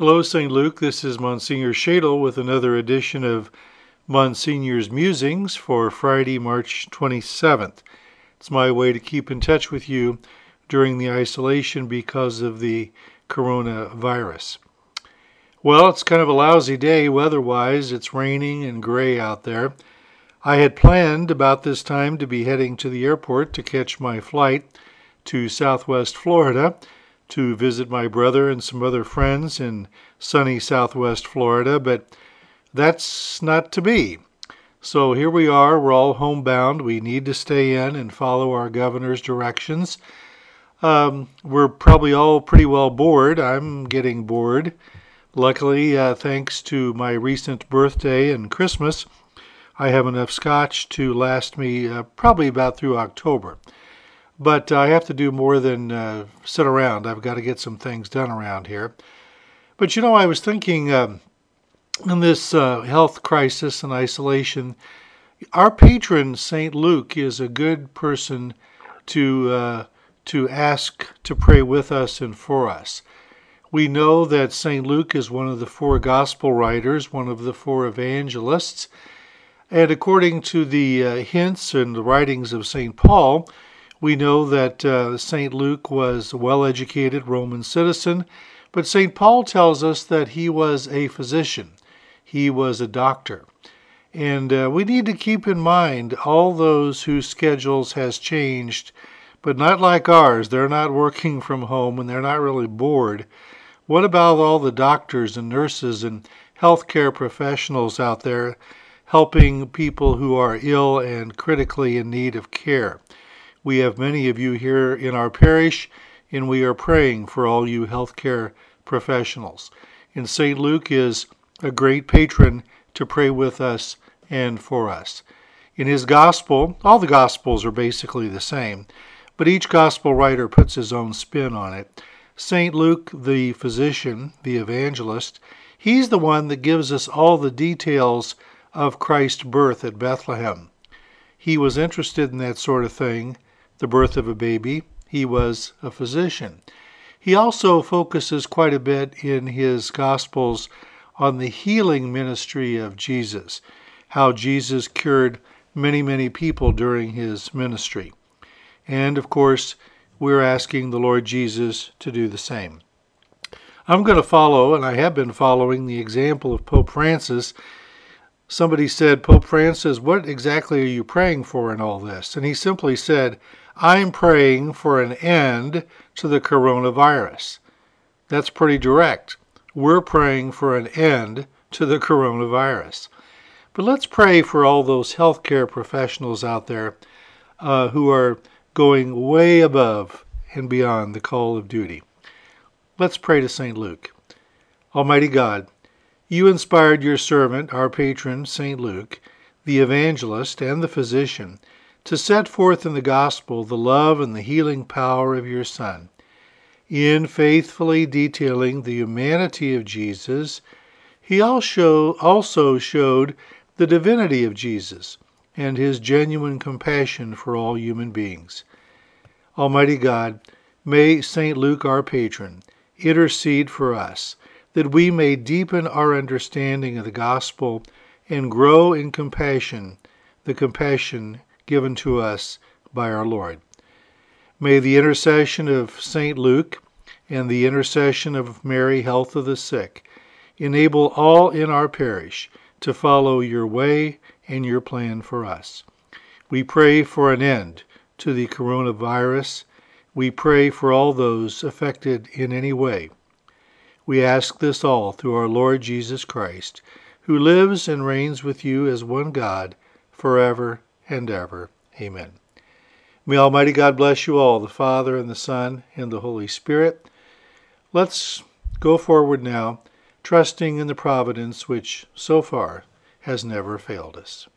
Hello, St. Luke. This is Monsignor Shadle with another edition of Monsignor's Musings for Friday, March 27th. It's my way to keep in touch with you during the isolation because of the coronavirus. Well, it's kind of a lousy day weather wise. It's raining and gray out there. I had planned about this time to be heading to the airport to catch my flight to Southwest Florida to visit my brother and some other friends in sunny southwest Florida, but that's not to be. So here we are, we're all homebound. We need to stay in and follow our governor's directions. Um, we're probably all pretty well bored. I'm getting bored. Luckily, uh, thanks to my recent birthday and Christmas, I have enough scotch to last me uh, probably about through October. But I have to do more than uh, sit around. I've got to get some things done around here. But you know, I was thinking um, in this uh, health crisis and isolation, our patron Saint Luke is a good person to uh, to ask to pray with us and for us. We know that St. Luke is one of the four gospel writers, one of the four evangelists, and according to the uh, hints and the writings of St. Paul, we know that uh, St. Luke was a well educated Roman citizen, but St. Paul tells us that he was a physician, he was a doctor. And uh, we need to keep in mind all those whose schedules has changed, but not like ours. They're not working from home and they're not really bored. What about all the doctors and nurses and healthcare professionals out there helping people who are ill and critically in need of care? We have many of you here in our parish, and we are praying for all you healthcare professionals. And St. Luke is a great patron to pray with us and for us. In his gospel, all the gospels are basically the same, but each gospel writer puts his own spin on it. St. Luke, the physician, the evangelist, he's the one that gives us all the details of Christ's birth at Bethlehem. He was interested in that sort of thing the birth of a baby. He was a physician. He also focuses quite a bit in his Gospels on the healing ministry of Jesus, how Jesus cured many, many people during his ministry. And of course, we're asking the Lord Jesus to do the same. I'm going to follow, and I have been following, the example of Pope Francis. Somebody said, Pope Francis, what exactly are you praying for in all this? And he simply said, I'm praying for an end to the coronavirus. That's pretty direct. We're praying for an end to the coronavirus. But let's pray for all those healthcare professionals out there uh, who are going way above and beyond the call of duty. Let's pray to St. Luke. Almighty God, you inspired your servant, our patron, St. Luke, the evangelist and the physician, to set forth in the gospel the love and the healing power of your Son. In faithfully detailing the humanity of Jesus, he also showed the divinity of Jesus and his genuine compassion for all human beings. Almighty God, may St. Luke, our patron, intercede for us, that we may deepen our understanding of the gospel and grow in compassion, the compassion given to us by our Lord. May the intercession of St. Luke and the intercession of Mary, health of the sick, enable all in our parish to follow your way and your plan for us. We pray for an end to the coronavirus. We pray for all those affected in any way. We ask this all through our Lord Jesus Christ, who lives and reigns with you as one God forever and ever. Amen. May Almighty God bless you all, the Father, and the Son, and the Holy Spirit. Let's go forward now, trusting in the providence which so far has never failed us.